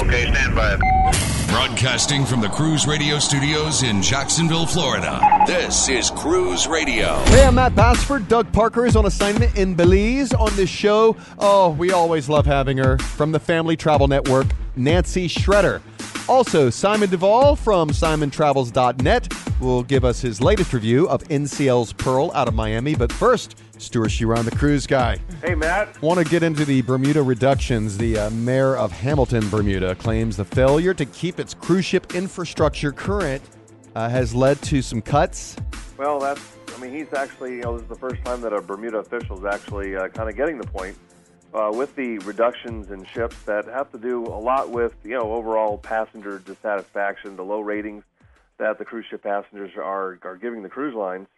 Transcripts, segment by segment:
Okay, stand by. Broadcasting from the Cruise Radio studios in Jacksonville, Florida. This is Cruise Radio. Hey, I'm Matt Bassford. Doug Parker is on assignment in Belize on this show. Oh, we always love having her. From the Family Travel Network, Nancy Schretter. Also, Simon Duval from SimonTravels.net will give us his latest review of NCL's Pearl out of Miami. But first, Stewart Chiron, the cruise guy. Hey, Matt. Want to get into the Bermuda reductions. The uh, mayor of Hamilton, Bermuda, claims the failure to keep its cruise ship infrastructure current uh, has led to some cuts. Well, that's, I mean, he's actually, you know, this is the first time that a Bermuda official is actually uh, kind of getting the point uh, with the reductions in ships that have to do a lot with, you know, overall passenger dissatisfaction, the low ratings that the cruise ship passengers are, are giving the cruise lines.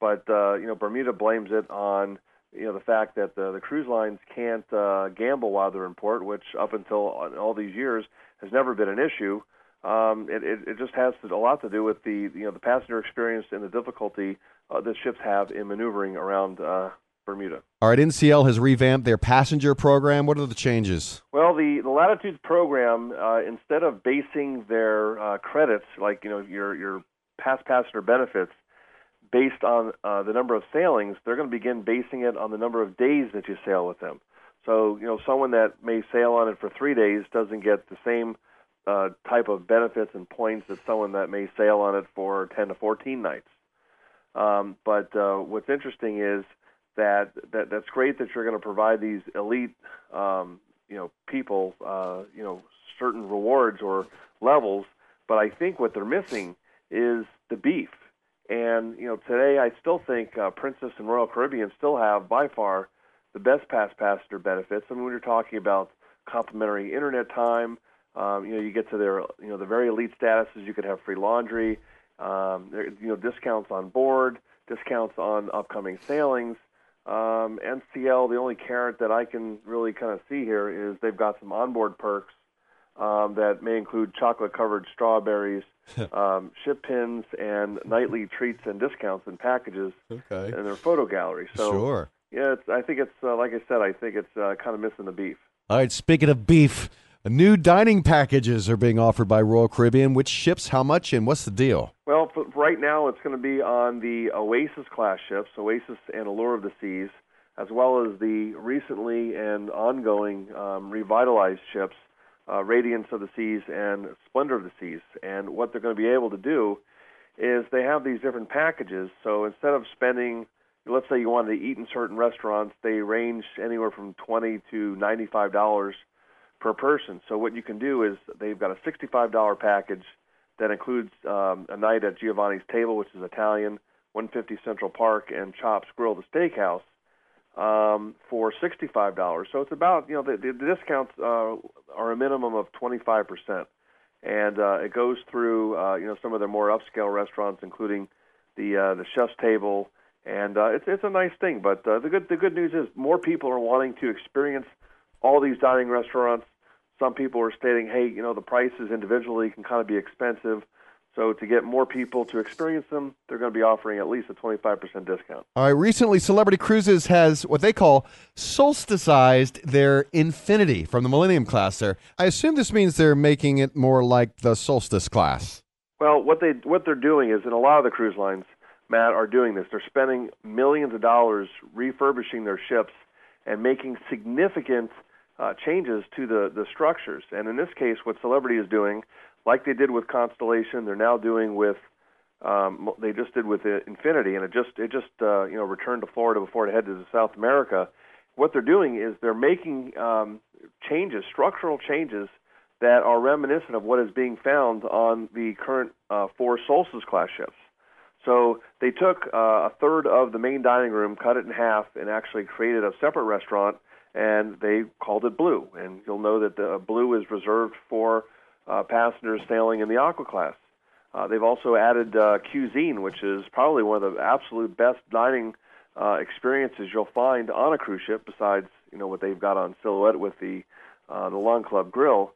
But, uh, you know, Bermuda blames it on, you know, the fact that the, the cruise lines can't uh, gamble while they're in port, which up until all these years has never been an issue. Um, it, it, it just has to, a lot to do with the you know the passenger experience and the difficulty uh, that ships have in maneuvering around uh, Bermuda. All right, NCL has revamped their passenger program. What are the changes? Well, the, the Latitudes program, uh, instead of basing their uh, credits, like you know your your past passenger benefits, based on uh, the number of sailings, they're going to begin basing it on the number of days that you sail with them. So you know someone that may sail on it for three days doesn't get the same uh, type of benefits and points as someone that may sail on it for 10 to 14 nights. Um, but uh, what's interesting is that, that that's great that you're going to provide these elite, um, you know, people, uh, you know, certain rewards or levels. But I think what they're missing is the beef. And you know, today I still think uh, Princess and Royal Caribbean still have by far the best pass passenger benefits. I mean, when you're talking about complimentary internet time, um, you know, you get to their, you know, the very elite statuses. You could have free laundry, um, there, you know, discounts on board, discounts on upcoming sailings. Um, NCL, the only carrot that I can really kind of see here is they've got some onboard perks um, that may include chocolate-covered strawberries, um, ship pins, and nightly treats and discounts and packages Okay. in their photo gallery. So, Sure. yeah, it's, I think it's uh, like I said, I think it's uh, kind of missing the beef. All right, speaking of beef, new dining packages are being offered by Royal Caribbean. Which ships, how much, and what's the deal? Well, right now it's going to be on the Oasis class ships, Oasis and Allure of the Seas, as well as the recently and ongoing um, revitalized ships, uh, Radiance of the Seas and Splendor of the Seas. And what they're going to be able to do is they have these different packages. So instead of spending, let's say you wanted to eat in certain restaurants, they range anywhere from twenty to ninety-five dollars per person. So what you can do is they've got a sixty-five dollar package that includes um, a night at Giovanni's Table, which is Italian, 150 Central Park, and Chops Grill, the steakhouse, um, for sixty-five dollars. So it's about you know the, the, discounts uh, are a minimum of twenty-five percent, and uh, it goes through uh, you know some of their more upscale restaurants, including the uh, the chef's table, and uh, it's it's a nice thing. But uh, the good the good news is more people are wanting to experience all these dining restaurants. Some people are stating, hey, you know, the prices individually can kind of be expensive. So to get more people to experience them, they're going to be offering at least a 25% discount. All right, recently Celebrity Cruises has what they call solsticized their Infinity from the Millennium class there. I assume this means they're making it more like the Solstice class. Well, what they what they're doing is, and a lot of the cruise lines, Matt, are doing this. They're spending millions of dollars refurbishing their ships and making significant uh, changes to the the structures. And in this case, what Celebrity is doing, like they did with Constellation, they're now doing with um, they just did with uh, Infinity, and it just it just uh, you know returned to Florida before it headed to South America. What they're doing is they're making um, changes, structural changes that are reminiscent of what is being found on the current uh, four Solstice class ships. So they took uh, a third of the main dining room, cut it in half, and actually created a separate restaurant, and they called it Blu. And you'll know that the Blu is reserved for uh, passengers sailing in the Aqua class. Uh, they've also added uh, Qsine, which is probably one of the absolute best dining uh, experiences you'll find on a cruise ship, besides you know what they've got on Silhouette with the uh, the Lawn Club Grill.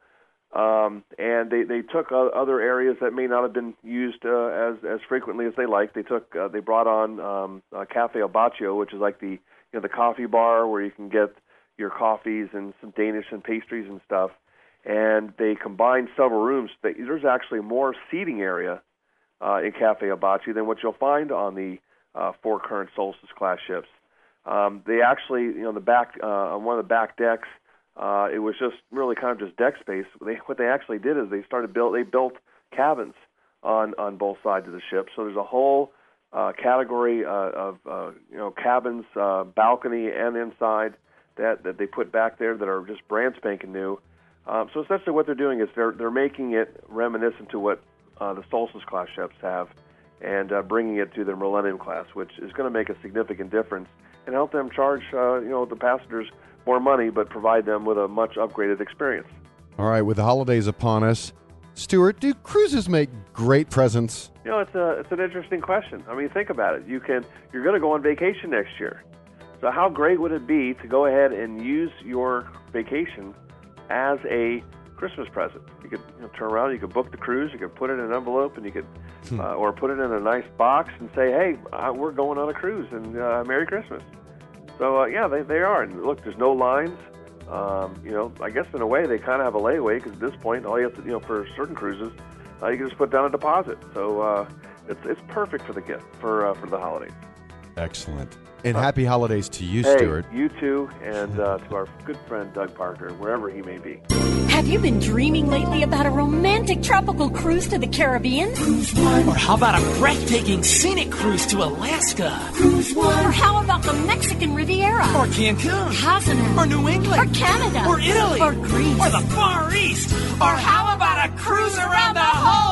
Um, and they they took uh, other areas that may not have been used uh, as as frequently as they liked. They took uh, they brought on um, uh, Cafe al Bacio, which is like the you know the coffee bar where you can get your coffees and some Danish and pastries and stuff. And they combined several rooms. There's actually more seating area uh, in Cafe al Bacio than what you'll find on the uh, four current Solstice class ships. Um, they actually, you know, the back uh, on one of the back decks, uh, it was just really kind of just deck space. They, what they actually did is they started build they built cabins on on both sides of the ship. So there's a whole uh, category uh, of uh, you know cabins, uh, balcony, and inside that that they put back there that are just brand spanking new. Um, so essentially, what they're doing is they're they're making it reminiscent to what uh, the Solstice class ships have, and uh, bringing it to the Millennium class, which is going to make a significant difference and help them charge uh, you know the passengers more money, but provide them with a much upgraded experience. All right, with the holidays upon us, Stewart, do cruises make great presents? You know, it's a it's an interesting question. I mean, think about it. You can you're going to go on vacation next year, so how great would it be to go ahead and use your vacation as a Christmas present? You could you know, turn around, you could book the cruise, you could put it in an envelope, and you could, uh, or put it in a nice box and say, "Hey, uh, we're going on a cruise, and uh, Merry Christmas." So uh, yeah, they they are. And look, there's no lines. Um, you know, I guess in a way they kind of have a layaway because at this point, all you have to, you know, for certain cruises, uh, you can just put down a deposit. So uh, it's it's perfect for the gift for uh, for the holidays. Excellent. And happy holidays to you, Hey, Stewart. you too, and uh, to our good friend Doug Parker, wherever he may be. Have you been dreaming lately about a romantic tropical cruise to the Caribbean? Or how about a breathtaking scenic cruise to Alaska? Or how about the Mexican Riviera? Or Cancun? Cozumel? Or New England? Or Canada? Or Italy? Or Greece? Or the Far East? Or how about a cruise around the whole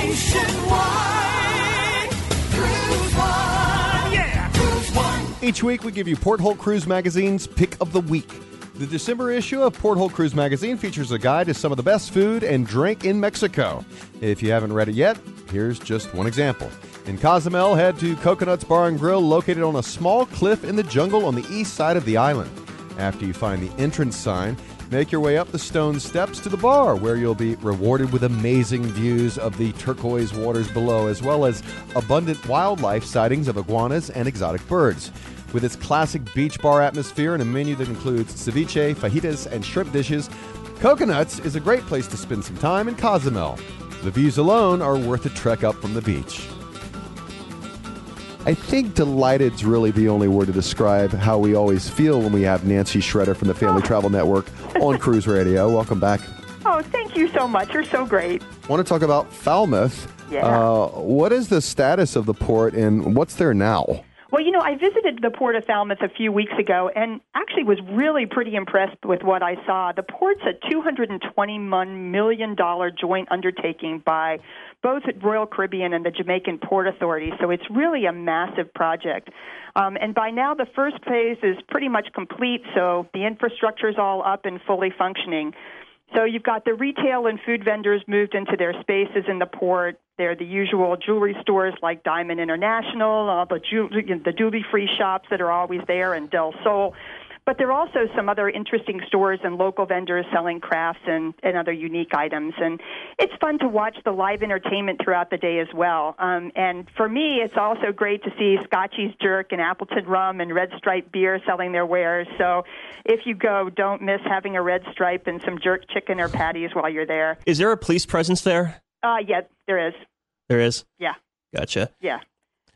nationwide. Cruise One. Yeah. Cruise One. Each week, we give you Porthole Cruise Magazine's Pick of the Week. The December issue of Porthole Cruise Magazine features a guide to some of the best food and drink in Mexico. If you haven't read it yet, here's just one example. In Cozumel, head to Coconuts Bar and Grill, located on a small cliff in the jungle on the east side of the island. After you find the entrance sign, make your way up the stone steps to the bar, where you'll be rewarded with amazing views of the turquoise waters below, as well as abundant wildlife sightings of iguanas and exotic birds. With its classic beach bar atmosphere and a menu that includes ceviche, fajitas, and shrimp dishes, Coconuts is a great place to spend some time in Cozumel. The views alone are worth a trek up from the beach. I think delighted's really the only word to describe how we always feel when we have Nancy Schretter from the Family Travel Network on Cruise Radio. Welcome back. Oh, thank you so much. You're so great. want to talk about Falmouth. Yeah. Uh, what is the status of the port and what's there now? Well, you know, I visited the Port of Falmouth a few weeks ago and actually was really pretty impressed with what I saw. The port's a $221 million joint undertaking by both at Royal Caribbean and the Jamaican Port Authority, so it's really a massive project. Um, and by now, the first phase is pretty much complete, so the infrastructure is all up and fully functioning. So you've got the retail and food vendors moved into their spaces in the port. They're the usual jewelry stores like Diamond International, all the ju- the duty free shops that are always there, and Del Sol. But there are also some other interesting stores and local vendors selling crafts and, and other unique items. And it's fun to watch the live entertainment throughout the day as well. Um, and for me, it's also great to see Scotchy's Jerk and Appleton Rum and Red Stripe Beer selling their wares. So if you go, don't miss having a red stripe and some jerk chicken or patties while you're there. Is there a police presence there? Uh, yeah, there is. There is. Yeah. Gotcha. Yeah.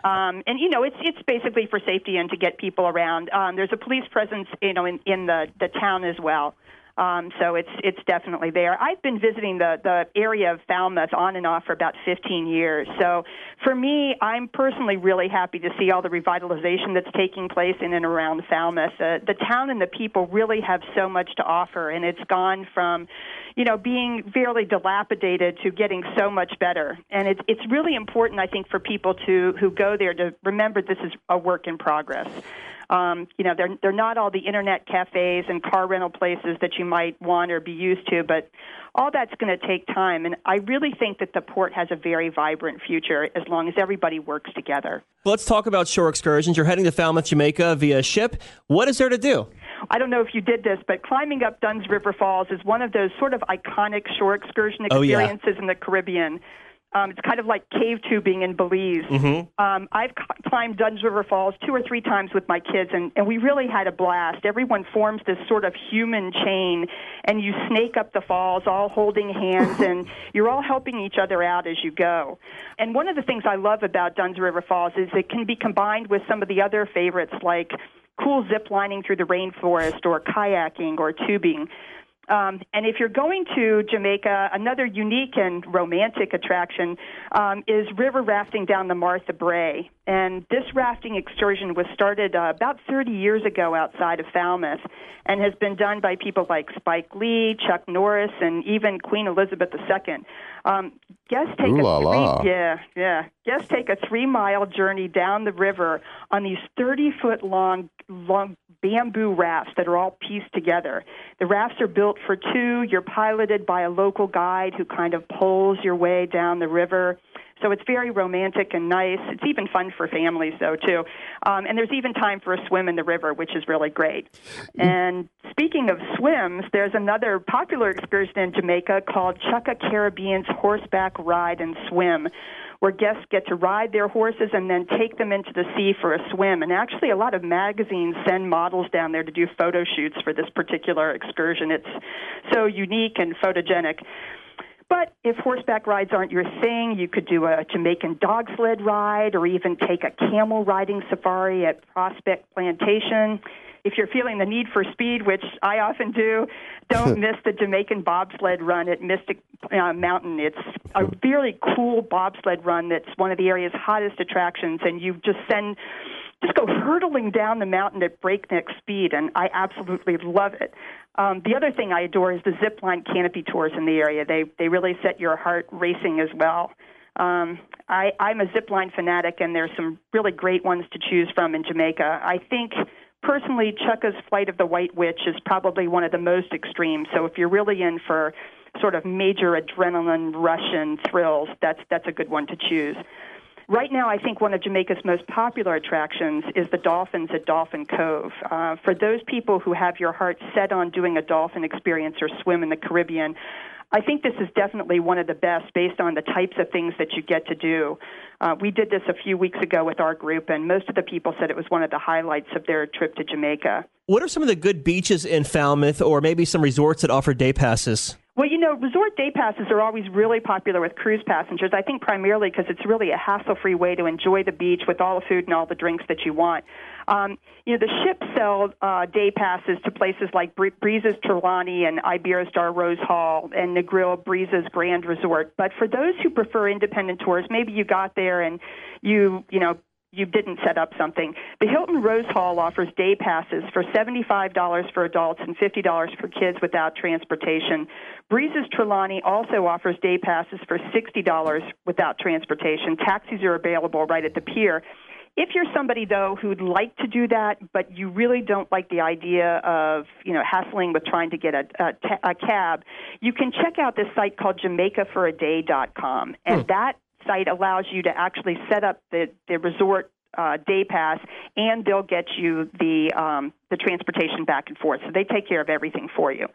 Um, and you know, it's it's basically for safety and to get people around. Um, there's a police presence, you know, in, in the the town as well. Um, so it's it's definitely there. I've been visiting the the area of Falmouth on and off for about 15 years. So for me, I'm personally really happy to see all the revitalization that's taking place in and around Falmouth. Uh, the town and the people really have so much to offer, and it's gone from, you know, being fairly dilapidated to getting so much better. And it's it's really important, I think, for people to who go there to remember this is a work in progress. Um, you know, they're they're not all the internet cafes and car rental places that you might want or be used to, but all that's going to take time. And I really think that the port has a very vibrant future as long as everybody works together. Let's talk about shore excursions. You're heading to Falmouth, Jamaica via ship. What is there to do? I don't know if you did this, but climbing up Dunn's River Falls is one of those sort of iconic shore excursion Oh, yeah. experiences in the Caribbean. Um, it's kind of like cave tubing in Belize. Mhm. Um, I've c- climbed Dunn's River Falls two or three times with my kids, and, and we really had a blast. Everyone forms this sort of human chain, and you snake up the falls, all holding hands, and you're all helping each other out as you go. And one of the things I love about Dunn's River Falls is it can be combined with some of the other favorites like cool zip lining through the rainforest or kayaking or tubing. Um, and if you're going to Jamaica, another unique and romantic attraction um, is river rafting down the Martha Brae. And this rafting excursion was started uh, about 30 years ago outside of Falmouth and has been done by people like Spike Lee, Chuck Norris, and even Queen Elizabeth II. Um, guests take Ooh a la la. yeah, yeah. Guests take a three mile journey down the river on these 30 foot long, long bamboo rafts that are all pieced together. The rafts are built for two. You're piloted by a local guide who kind of pulls your way down the river. So it's very romantic and nice. It's even fun for families, though, too. Um, and there's even time for a swim in the river, which is really great. And speaking of swims, there's another popular excursion in Jamaica called Chukka Caribbean's Horseback Ride and Swim, where guests get to ride their horses and then take them into the sea for a swim. And actually, a lot of magazines send models down there to do photo shoots for this particular excursion. It's so unique and photogenic. But if horseback rides aren't your thing, you could do a Jamaican dog sled ride or even take a camel riding safari at Prospect Plantation. If you're feeling the need for speed, which I often do, don't miss the Jamaican bobsled run at Mystic uh, Mountain. It's a really cool bobsled run that's one of the area's hottest attractions, and you just send just go hurtling down the mountain at breakneck speed, and I absolutely love it. Um, the other thing I adore is the zip line canopy tours in the area. They they really set your heart racing as well. Um, I, I'm a zip line fanatic, and there's some really great ones to choose from in Jamaica. I think personally, Chukka's Flight of the White Witch is probably one of the most extreme. So if you're really in for sort of major adrenaline rush and thrills, that's that's a good one to choose. Right now, I think one of Jamaica's most popular attractions is the dolphins at Dolphin Cove. Uh, for those people who have your heart set on doing a dolphin experience or swim in the Caribbean, I think this is definitely one of the best based on the types of things that you get to do. Uh, we did this a few weeks ago with our group, and most of the people said it was one of the highlights of their trip to Jamaica. What are some of the good beaches in Falmouth or maybe some resorts that offer day passes? Well, you know, resort day passes are always really popular with cruise passengers. I think primarily because it's really a hassle-free way to enjoy the beach with all the food and all the drinks that you want. Um, you know, the ships sell uh, day passes to places like Bree- Breezes Trelawney and Iberostar Rose Hall and Negril Breezes Grand Resort. But for those who prefer independent tours, maybe you got there and you, you know, you didn't set up something. The Hilton Rose Hall offers day passes for $75 for adults and $50 for kids without transportation. Breezes Trelawney also offers day passes for $60 without transportation. Taxis are available right at the pier. If you're somebody though who'd like to do that, but you really don't like the idea of you know hassling with trying to get a, a, ta- a cab, you can check out this site called JamaicaForAday.com, and hmm. that site allows you to actually set up the, the resort uh, day pass, and they'll get you the um, the transportation back and forth. So they take care of everything for you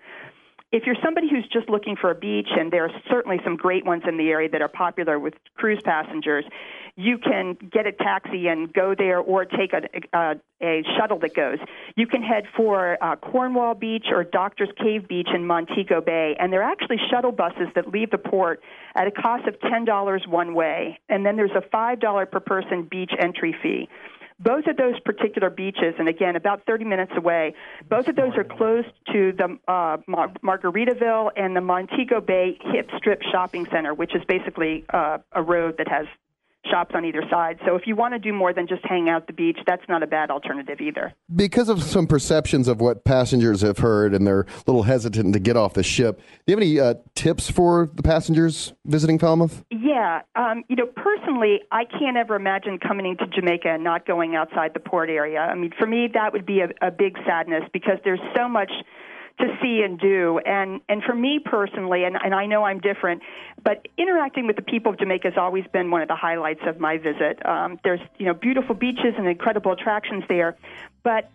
if you're somebody who's just looking for a beach, and there are certainly some great ones in the area that are popular with cruise passengers, you can get a taxi and go there or take a, a, a shuttle that goes. You can head for uh, Cornwall Beach or Doctor's Cave Beach in Montego Bay, and there are actually shuttle buses that leave the port at a cost of $10 one way, and then there's a $5 per person beach entry fee both of those particular beaches, and again, about 30 minutes away, both of those are close to the uh, Mar- Margaritaville and the Montego Bay Hip Strip Shopping Center, which is basically uh, a road that has shops on either side. So if you want to do more than just hang out at the beach, that's not a bad alternative either. Because of some perceptions of what passengers have heard and they're a little hesitant to get off the ship, do you have any uh, tips for the passengers visiting Falmouth? Yeah. Um, you know, personally, I can't ever imagine coming to Jamaica and not going outside the port area. I mean, for me, that would be a, a big sadness because there's so much – to see and do. And and for me personally, and, and I know I'm different, but interacting with the people of Jamaica has always been one of the highlights of my visit. Um, there's you know beautiful beaches and incredible attractions there, but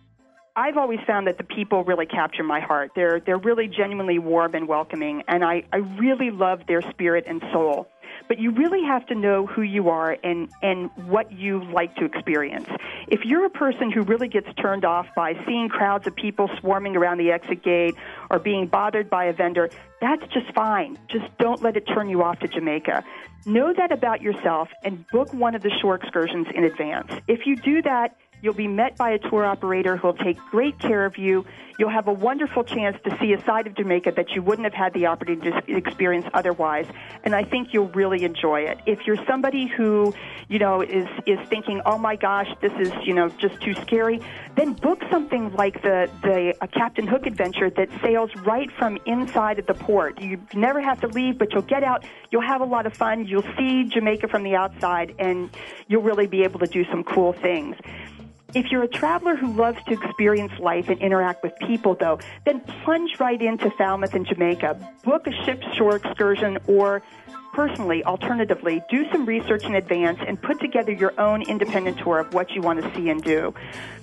I've always found that the people really capture my heart. They're they're really genuinely warm and welcoming, and I I really love their spirit and soul but you really have to know who you are and, and what you like to experience. If you're a person who really gets turned off by seeing crowds of people swarming around the exit gate or being bothered by a vendor, that's just fine. Just don't let it turn you off to Jamaica. Know that about yourself and book one of the shore excursions in advance. If you do that, You'll be met by a tour operator who will take great care of you. You'll have a wonderful chance to see a side of Jamaica that you wouldn't have had the opportunity to experience otherwise. And I think you'll really enjoy it. If you're somebody who, you know, is is thinking, "Oh my gosh, this is, you know, just too scary," then book something like the the a Captain Hook adventure that sails right from inside of the port. You never have to leave, but you'll get out. You'll have a lot of fun. You'll see Jamaica from the outside, and you'll really be able to do some cool things. If you're a traveler who loves to experience life and interact with people, though, then plunge right into Falmouth in Jamaica. Book a ship shore excursion or personally, alternatively, do some research in advance and put together your own independent tour of what you want to see and do.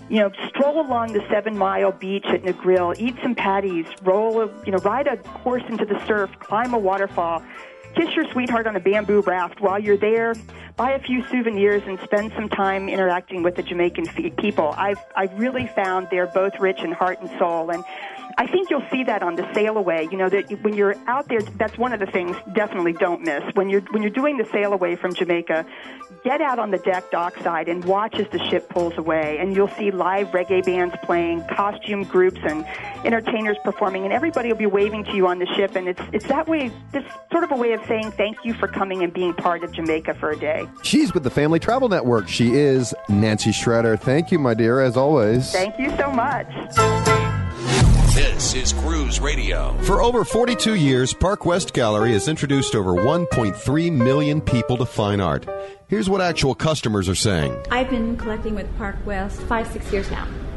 You know, stroll along the seven mile beach at Negril, eat some patties, roll, a, you know, ride a horse into the surf, climb a waterfall, kiss your sweetheart on a bamboo raft while you're there, buy a few souvenirs, and spend some time interacting with the Jamaican people. I've I've really found they're both rich in heart and soul, and I think you'll see that on the sail away. You know that when you're out there, that's one of the things definitely don't miss when you're when you're doing the sail away from Jamaica. Get out on the deck dockside and watch as the ship pulls away, and you'll see live reggae bands playing, costume groups, and entertainers performing, and everybody will be waving to you on the ship. And it's it's that way, this sort of a way of saying thank you for coming and being part of Jamaica for a day. She's with the Family Travel Network. She is Nancy Schretter. Thank you, my dear, as always. Thank you so much. This is Cruise Radio. For over 42 years, Park West Gallery has introduced over 1.3 million people to fine art. Here's what actual customers are saying. I've been collecting with Park West five, six years now.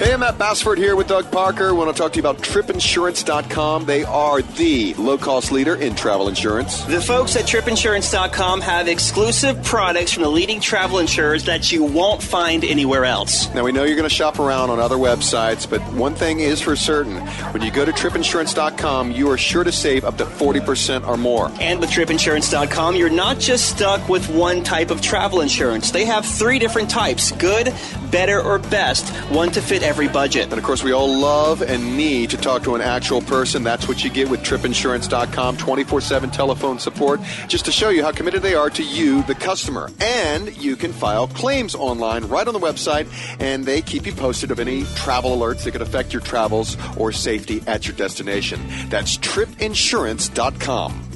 Hey, I'm Matt Bassford here with Doug Parker. I want to talk to you about tripinsurance.com. They are the low cost leader in travel insurance. The folks at tripinsurance.com have exclusive products from the leading travel insurers that you won't find anywhere else. Now, we know you're going to shop around on other websites, but one thing is for certain when you go to tripinsurance.com, you are sure to save up to 40% or more. And with tripinsurance.com, you're not just stuck with one type of travel insurance. They have three different types good, better, or best, one to fit every budget. And of course, we all love and need to talk to an actual person. That's what you get with tripinsurance.com 24 7 telephone support, just to show you how committed they are to you, the customer. And you can file claims online right on the website, and they keep you posted of any travel alerts that could affect your travels or safety at your destination. That's tripinsurance.com.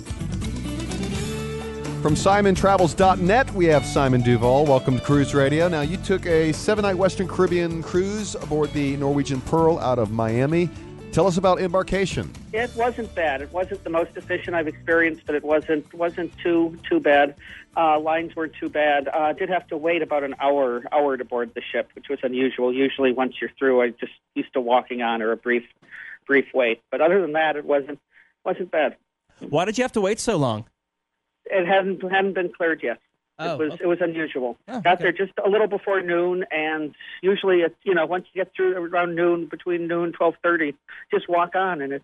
From SimonTravels.net, we have Simon Duval. Welcome to Cruise Radio. Now, you took a seven night Western Caribbean cruise aboard the Norwegian Pearl out of Miami. Tell us about embarkation. It wasn't bad. It wasn't the most efficient I've experienced, but it wasn't wasn't too too bad. Uh, lines weren't too bad. Uh, did have to wait about an hour hour to board the ship, which was unusual. Usually, once you're through, I just used to walking on or a brief brief wait. But other than that, it wasn't wasn't bad. Why did you have to wait so long? It hadn't hadn't been cleared yet. Oh, it was okay. it was unusual. Oh, Got there just a little before noon, and usually it's you know once you get through around noon, between noon and twelve thirty, just walk on, and it.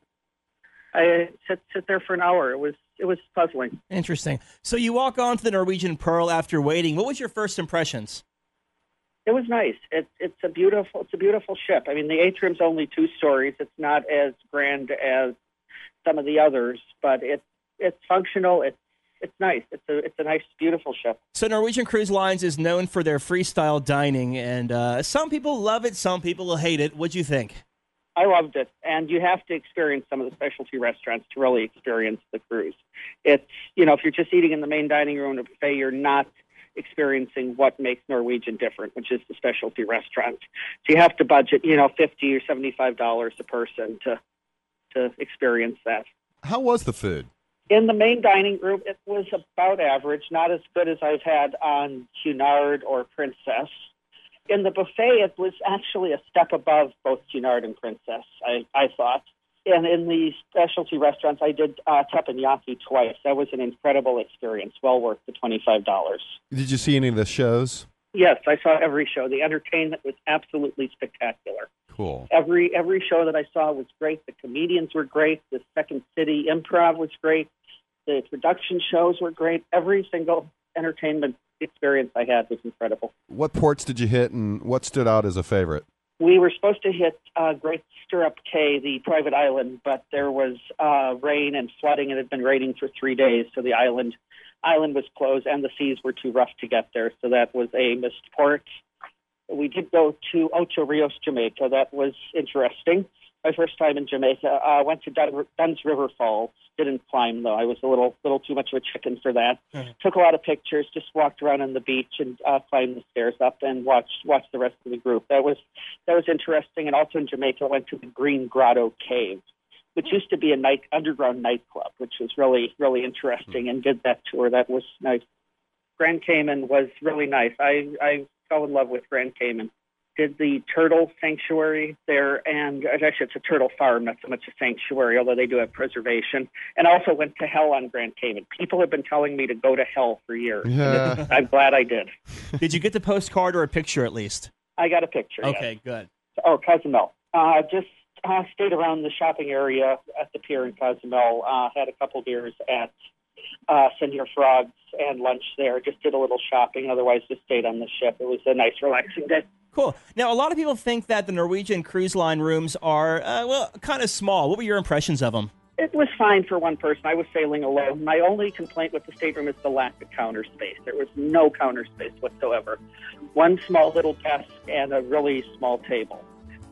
I sit sit there for an hour. It was it was puzzling. Interesting. So you walk on to the Norwegian Pearl after waiting. What was your first impressions? It was nice. It, it's a beautiful it's a beautiful ship. I mean, the atrium's only two stories. It's not as grand as some of the others, but it's it's functional. It's it's nice. It's a it's a nice, beautiful ship. So Norwegian Cruise Lines is known for their freestyle dining, and uh, some people love it, some people will hate it. What do you think? I loved it, and you have to experience some of the specialty restaurants to really experience the cruise. It's you know if you're just eating in the main dining room at a buffet, you're not experiencing what makes Norwegian different, which is the specialty restaurant. So you have to budget you know fifty or seventy five dollars a person to to experience that. How was the food? In the main dining room, it was about average, not as good as I've had on Cunard or Princess. In the buffet, it was actually a step above both Cunard and Princess, I, I thought. And in the specialty restaurants, I did uh, teppanyaki twice. That was an incredible experience, well worth the $25. Did you see any of the shows? Yes, I saw every show. The entertainment was absolutely spectacular. Cool. Every every show that I saw was great. The comedians were great. The Second City Improv was great. The production shows were great. Every single entertainment experience I had was incredible. What ports did you hit, and what stood out as a favorite? We were supposed to hit uh, Great Stirrup Cay, the private island, but there was uh, rain and flooding. And it had been raining for three days, so the island island was closed, and the seas were too rough to get there. So that was a missed port. We did go to Ocho Rios, Jamaica. That was interesting. My first time in Jamaica. Uh, went to Dun- Dunn's River Falls. Didn't climb though. I was a little little too much of a chicken for that. Took a lot of pictures. Just walked around on the beach and uh, climbed the stairs up and watched watched the rest of the group. That was that was interesting. And also in Jamaica, I went to the Green Grotto Cave, which used to be a night underground nightclub, which was really really interesting. And did that tour. That was nice. Grand Cayman was really nice. I I fell in love with Grand Cayman. Did the turtle sanctuary there, and actually it's a turtle farm, not so much a sanctuary, although they do have preservation. And also went to hell on Grand Cayman. People have been telling me to go to hell for years. Yeah. I'm glad I did. Did you get the postcard or a picture at least? I got a picture. yes. Okay, good. Oh, Cozumel. Uh, just uh, stayed around the shopping area at the pier in Cozumel. Uh, had a couple beers at uh, Senor Frogs and lunch there. Just did a little shopping. Otherwise, just stayed on the ship. It was a nice, relaxing day. Cool. Now, a lot of people think that the Norwegian cruise line rooms are, uh, well, kind of small. What were your impressions of them? It was fine for one person. I was sailing alone. My only complaint with the stateroom is the lack of counter space. There was no counter space whatsoever. One small little desk and a really small table.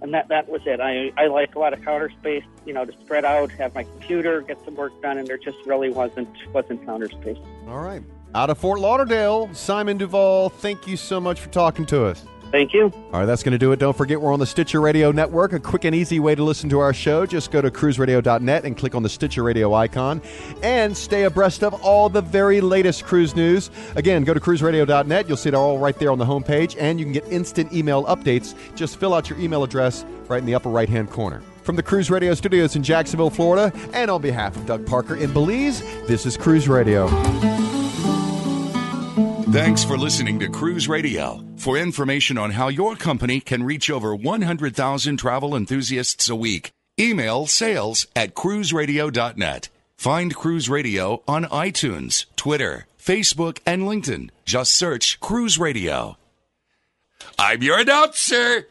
And that, that was it. I, I like a lot of counter space, you know, to spread out, have my computer, get some work done, and there just really wasn't wasn't counter space. All right. Out of Fort Lauderdale, Simon Duval, thank you so much for talking to us. Thank you. All right, that's going to do it. Don't forget, we're on the Stitcher Radio Network. A quick and easy way to listen to our show. Just go to cruiseradio.net and click on the Stitcher Radio icon and stay abreast of all the very latest cruise news. Again, go to cruiseradio.net. You'll see it all right there on the homepage, and you can get instant email updates. Just fill out your email address right in the upper right hand corner. From the Cruise Radio studios in Jacksonville, Florida, and on behalf of Doug Parker in Belize, this is Cruise Radio. Thanks for listening to Cruise Radio. For information on how your company can reach over 100,000 travel enthusiasts a week, email sales at cruiseradio.net. Find Cruise Radio on iTunes, Twitter, Facebook, and LinkedIn. Just search Cruise Radio. I'm your announcer,